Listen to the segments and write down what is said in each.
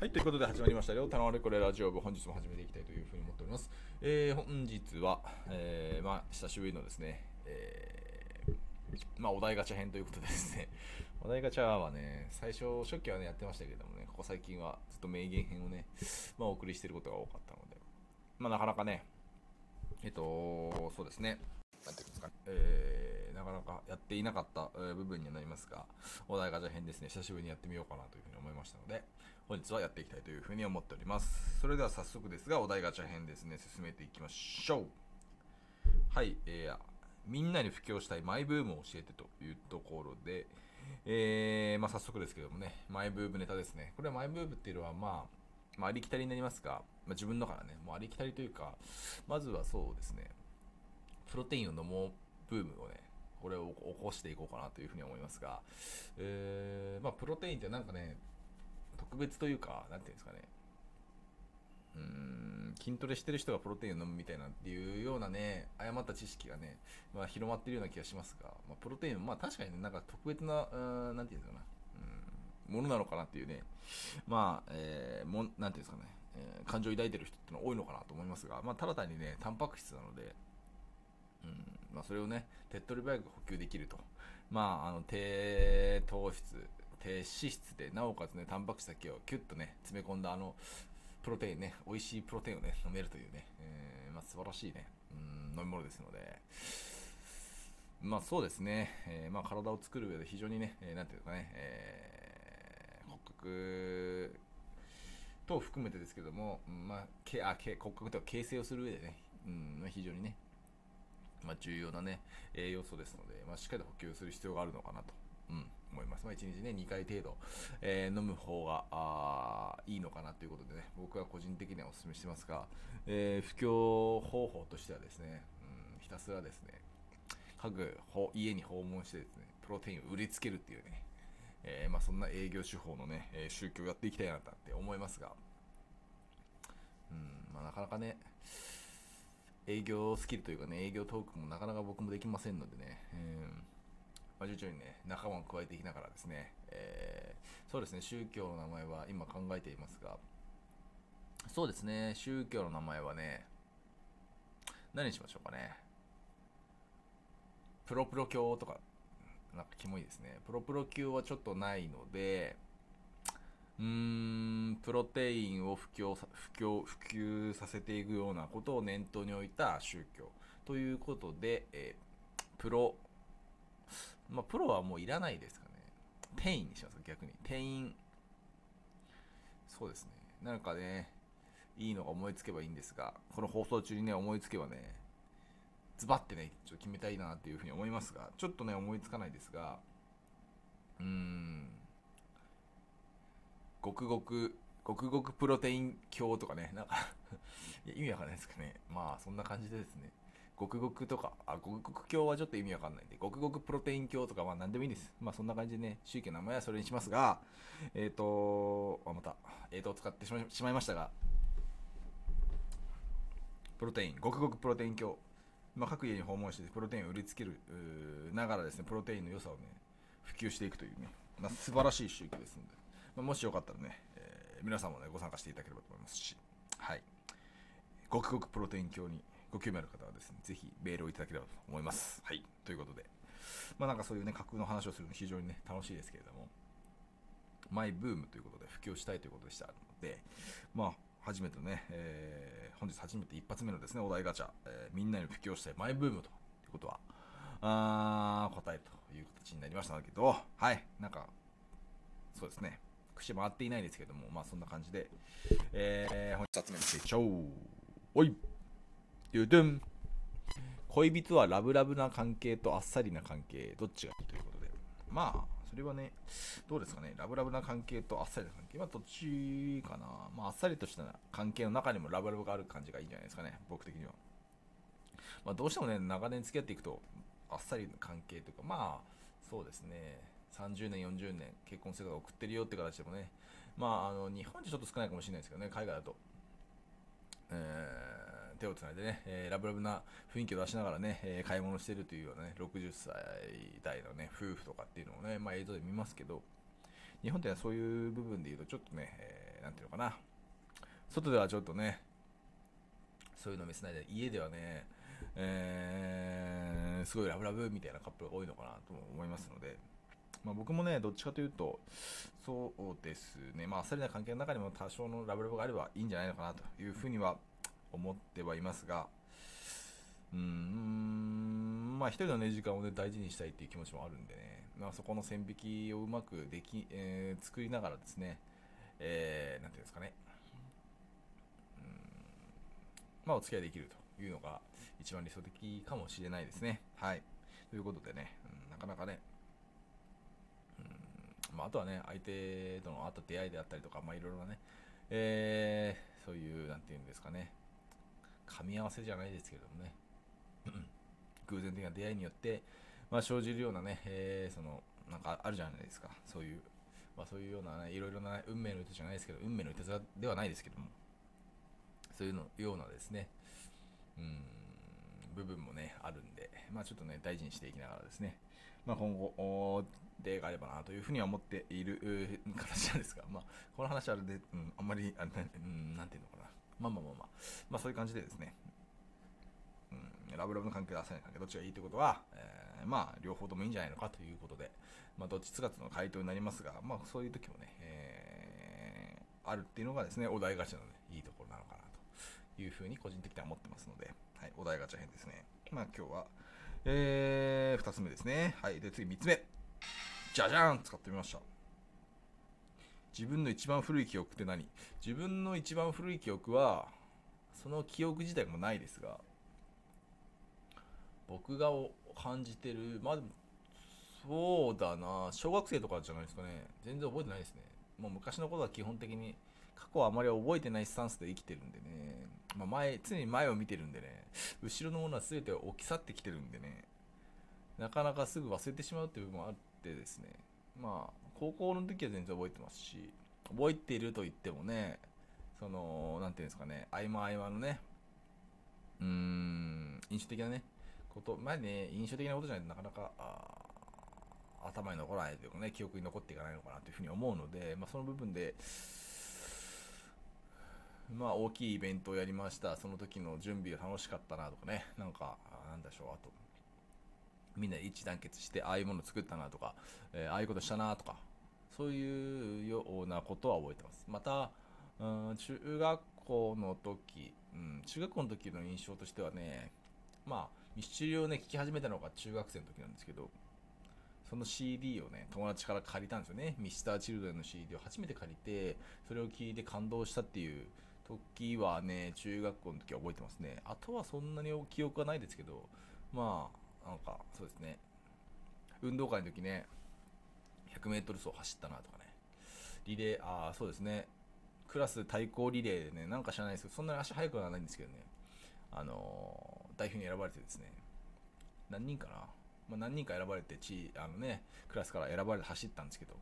はい、ということで始まりましたよ。たのあれこれラジオ部、本日も始めていきたいというふうに思っております。えー、本日は、えー、まあ、久しぶりのですね、えー、まあ、お題ガチャ編ということでですね、お題ガチャはね、最初、初期はね、やってましたけれどもね、ここ最近はずっと名言編をね、まあ、お送りしてることが多かったので、まあ、なかなかね、えっと、そうですね、なんていうんですかね、えー、なかなかやっていなかった、部分にはなりますが、お題ガチャ編ですね、久しぶりにやってみようかなというふうに思いましたので、本日はやっていきたいというふうに思っております。それでは早速ですが、お題ガチャ編ですね、進めていきましょう。はい、えー、みんなに布教したいマイブームを教えてというところで、えー、まあ、早速ですけどもね、マイブームネタですね。これはマイブームっていうのは、まあ、まあ、ありきたりになりますが、まあ、自分のからね、もうありきたりというか、まずはそうですね、プロテインを飲もうブームをね、これを起こしていこうかなというふうに思いますが、えー、まあ、プロテインってなんかね、特別というか、なんていうんですかね、うん、筋トレしてる人がプロテインを飲むみたいなっていうようなね、誤った知識がね、まあ、広まっているような気がしますが、まあ、プロテイン、まあ確かにね、なんか特別な、うん、なんていうんですかな、うん、ものなのかなっていうね、まあ、えー、もなんていうんですかね、えー、感情を抱いてる人ってのは多いのかなと思いますが、まあ、ただ単にね、タンパク質なので、うんまあ、それをね、手っ取り早く補給できると。まあ、あの低糖質、低脂質で、なおかつね、タンパク質だけをキュッとね、詰め込んだあの、プロテインね、美味しいプロテインをね、飲めるというね、えー、まあ、素晴らしいね、うん、飲み物ですので、まあそうですね、えー、まあ体を作る上で非常にね、えー、なんていうかね、えー、骨格等含めてですけども、まあ、けあけ骨格とは形成をする上でね、うん、非常にね、まあ、重要なね、栄養素ですので、まあ、しっかりと補給する必要があるのかなと、うん、思います。まあ、1日ね、2回程度、えー、飲む方があいいのかなということでね、僕は個人的にはお勧めしてますが、えー、布教方法としてはですね、うん、ひたすらですね、各家に訪問してですね、プロテインを売りつけるっていうね、えー、まあ、そんな営業手法のね、え宗教をやっていきたいなって思いますが、うんまあ、なかなかね、営業スキルというかね、営業トークもなかなか僕もできませんのでね、えーまあ、徐々にね、仲間を加えていきながらですね、えー、そうですね、宗教の名前は今考えていますが、そうですね、宗教の名前はね、何にしましょうかね。プロプロ教とか、なんかキモいですね。プロプロ級はちょっとないので、うーん、プロテインを布教普及普及させていくようなことを念頭に置いた宗教ということで、えー、プロまあ、プロはもういらないですかね。店員にします逆に。店員。そうですね。なんかね、いいのが思いつけばいいんですが、この放送中にね、思いつけばね、ズバッてね、ちょっと決めたいなっていうふうに思いますが、ちょっとね、思いつかないですが、うーん、ごくごく、ごくごくプロテイン鏡とかね、なんか いや意味わかんないですかね。まあ、そんな感じでですね、ごくごくとか、あ、ごくごく教はちょっと意味わかんないんで、ごくごくプロテイン教とかは何でもいいんです。まあそんな感じでね、宗教の名前はそれにしますが、えっ、ー、と、あ、また、えーと、使ってしまいましたが、プロテイン、ごくごくプロテイン教。まあ、各家に訪問してプロテインを売りつけるながらですね、プロテインの良さをね、普及していくというね、まあ、素晴らしい宗教ですので、まあ、もしよかったらね、えー、皆さんもね、ご参加していただければと思いますし、はい。ごくごくプロテイン教にご興味ある方はですね、ぜひメールをいただければと思います。はい。ということで、まあなんかそういうね、架空の話をするの非常にね、楽しいですけれども、マイブームということで普及したいということでしたので、まあ、初めてね、えー、本日初めて一発目のですね、お題ガチャ、えー、みんなに布教したいマイブームということは、あ答えるという形になりましたけど、はい、なんか、そうですね、口回っていないですけども、まあそんな感じで、えー、本日集めていっちゃおう。おいドゥドゥン恋人はラブラブな関係とあっさりな関係、どっちがいいということで。まあ、それはね、どうですかね、ラブラブな関係とあっさりな関係はどっちかな。まあ、あっさりとした関係の中にもラブラブがある感じがいいんじゃないですかね、僕的には。まあ、どうしてもね、長年付き合っていくと、あっさりな関係というか、まあ、そうですね、30年、40年、結婚生活を送ってるよって形でもね、まあ、あの日本じゃちょっと少ないかもしれないですけどね、海外だと。手をつないでね、えー、ラブラブな雰囲気を出しながらね、えー、買い物してるというようなね、60歳代のね、夫婦とかっていうのをね、まあ映像で見ますけど、日本ってそういう部分で言うとちょっとね、えー、なんていうのかな、外ではちょっとね、そういうの見せないで、家ではね、えー、すごいラブラブみたいなカップルが多いのかなとも思いますので、まあ、僕もね、どっちかというと、そうですね、まあ、あっさりな関係の中にも多少のラブラブがあればいいんじゃないのかなというふうには思ってはいますが、うーん、まあ、一人のね、時間をね、大事にしたいっていう気持ちもあるんでね、まあ、そこの線引きをうまくでき、えー、作りながらですね、えー、なんていうんですかね、うん、まあ、お付き合いできるというのが一番理想的かもしれないですね。はい。ということでね、うん、なかなかね、うんまあ、あとはね、相手とのあった出会いであったりとか、まあ、いろいろなね、えー、そういう、なんていうんですかね、噛み合わせじゃないですけどもね、偶然的な出会いによって、まあ、生じるようなね、えー、その、なんかあるじゃないですか、そういう、まあ、そういうようなね、いろいろな、運命の糸じゃないですけど、運命の糸ではないですけども、そういうのようなですね、うん、部分もね、あるんで、まあ、ちょっとね、大事にしていきながらですね、まあ、今後、例があればなというふうには思っている形なんですが、まあ、この話はあれで、うん、あんまり、あれ、うん、なんていうのかな、まあまあまあまあ、まあ、そういう感じでですね、うん、ラブラブの関係と浅い関係、どっちがいいということは、えー、まあ、両方ともいいんじゃないのかということで、まあ、どっちつかつの回答になりますが、まあ、そういう時もね、えー、あるっていうのがですね、お題ガチャの、ね、いいところなのかなというふうに個人的には思ってますので、はい、お題ガチャ編ですね。まあ、今日は、えー、2つ目ですね。はい、で、次3つ目。じゃじゃん使ってみました。自分の一番古い記憶って何？自分の一番古い記憶は、その記憶自体もないですが、僕が感じてる、まあ、そうだな、小学生とかじゃないですかね。全然覚えてないですね。もう昔のことは基本的に、過去はあまり覚えてないスタンスで生きてるんでね。まあ、前、常に前を見てるんでね。後ろのものは全て置き去ってきてるんでね。なかなかすぐ忘れてしまうっていう部分もあってですね。まあ、高校の時は全然覚えてますし、覚えていると言ってもね、その、なんていうんですかね、合間合間のね、うーん、印象的なね、こと、前ね、印象的なことじゃないとなかなか、頭に残らないというかね、記憶に残っていかないのかなというふうに思うので、まあ、その部分で、まあ、大きいイベントをやりました。その時の準備が楽しかったなとかね、なんか、なんでしょう、あと、みんな一致団結して、ああいうもの作ったなとか、えー、ああいうことしたなとか、そういうようなことは覚えてます。また、うん、中学校の時、うん、中学校の時の印象としてはね、まあ、ミスチルをね、聴き始めたのが中学生の時なんですけど、その CD をね、友達から借りたんですよね。ミスターチルドレンの CD を初めて借りて、それを聴いて感動したっていう時はね、中学校の時は覚えてますね。あとはそんなに記憶はないですけど、まあ、なんか、そうですね。運動会の時ね、100メートル走走ったなとかね。リレー、ああ、そうですね。クラス対抗リレーでね、なんか知らないですけど、そんなに足速くはないんですけどね、あのー、代表に選ばれてですね、何人かな、まあ、何人か選ばれて、チあのね、クラスから選ばれて走ったんですけど、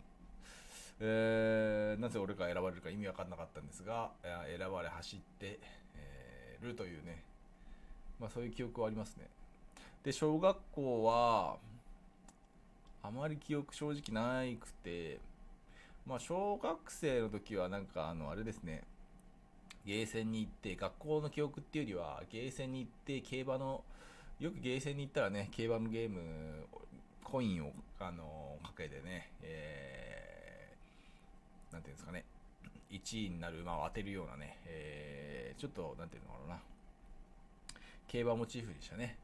えー、なぜ俺が選ばれるか意味わかんなかったんですが、選ばれ走って、えー、るというね、まあそういう記憶はありますね。で、小学校は、あまり記憶正直ないくて、まあ小学生の時はなんかあの、あれですね、ゲーセンに行って、学校の記憶っていうよりは、ゲーセンに行って、競馬の、よくゲーセンに行ったらね、競馬のゲーム、コインを、あのかけてね、えーなんていうんですかね、1位になる馬を当てるようなね、えー、ちょっと、なんていうのかな、競馬モチーフでしたね。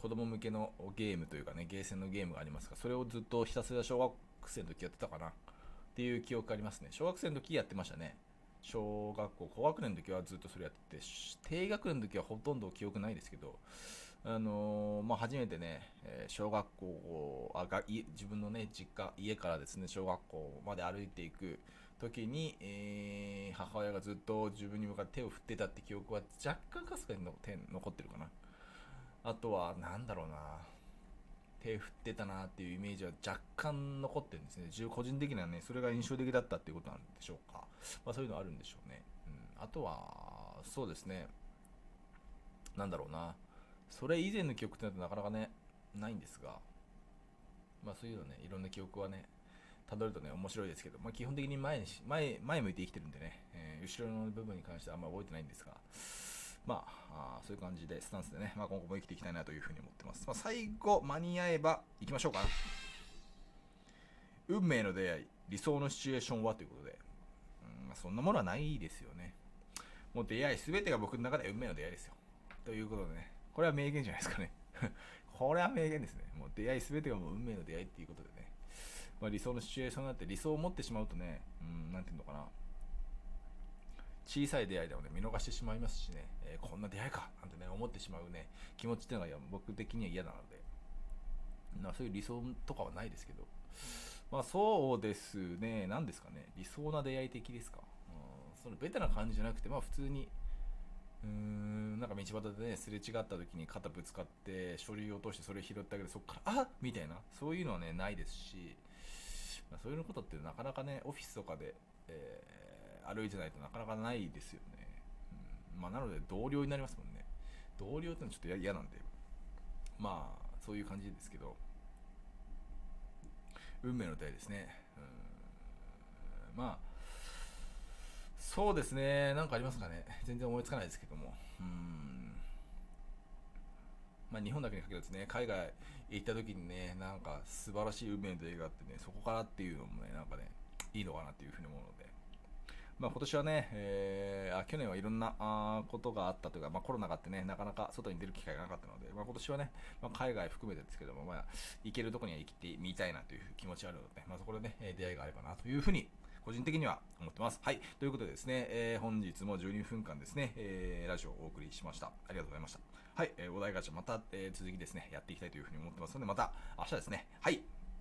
子供向けのゲームというかね、ゲーセンのゲームがありますが、それをずっとひたすら小学生の時やってたかなっていう記憶ありますね。小学生の時やってましたね。小学校、高学年の時はずっとそれやってて、低学年の時はほとんど記憶ないですけど、あのー、まあ、初めてね、え小学校あが自分のね、実家、家からですね、小学校まで歩いていく時に、えー、母親がずっと自分に向かって手を振ってたって記憶は若干かすかにの残ってるかな。あとは、なんだろうな。手振ってたなっていうイメージは若干残ってるんですね。個人的にはね、それが印象的だったっていうことなんでしょうか。まあそういうのあるんでしょうね。うん。あとは、そうですね。なんだろうな。それ以前の記憶ってなるとなかなかね、ないんですが、まあそういうのね、いろんな記憶はね、辿るとね、面白いですけど、まあ、基本的に前に前前向いて生きてるんでね、えー後ろの部分に関してはあんまり覚えてないんですが、まあ、あそういう感じで、スタンスでね、まあ、今後も生きていきたいなというふうに思ってます。まあ、最後、間に合えば行きましょうか。運命の出会い、理想のシチュエーションはということで、うんまあ、そんなものはないですよね。もう出会い、すべてが僕の中で運命の出会いですよ。ということでね、これは名言じゃないですかね。これは名言ですね。もう出会いすべてがもう運命の出会いっていうことでね。まあ、理想のシチュエーションになって理想を持ってしまうとね、うん、なんていうのかな。小さい出会いでもね、見逃してしまいますしね、えーこんな出会いか。なんてね、思ってしまうね、気持ちっていうのが僕的には嫌なので、ま、そういう理想とかはないですけど、まあそうですね、何ですかね、理想な出会い的ですか。うん、そのベタな感じじゃなくて、まあ普通に、うーん、なんか道端でね、すれ違った時に肩ぶつかって、書類を落としてそれ拾ってあげて、そこから、あみたいな、そういうのはね、ないですし、まあ、そういうことってなかなかね、オフィスとかで、えー歩いてないとなかなかないですよね。うん、まあなので同僚になりますもんね。同僚ってのはちょっと嫌なんで、まあそういう感じですけど、運命の出会いですね。うん、まあ、そうですね、なんかありますかね。全然思いつかないですけども。うんまあ、日本だけに限らずね、海外行った時にね、なんか素晴らしい運命の出会いがあってね、そこからっていうのもね、なんかね、いいのかなっていうふうに思うので、まあ、今年はね、えーあ去年はいろんなあことがあったというか、まあ、コロナがあってね、なかなか外に出る機会がなかったので、まあ、今年はね、まあ、海外含めてですけども、まあ、行けるとこには行ってみたいなという気持ちがあるので、まあ、そこでね、え出会いがあればなというふうに、個人的には思ってます。はい。ということでですね、えー本日も12分間ですね、えーラジオをお送りしました。ありがとうございました。はい。えーお題ガチャまた、えー続きですね、やっていきたいというふうに思ってますので、また明日ですね。はい。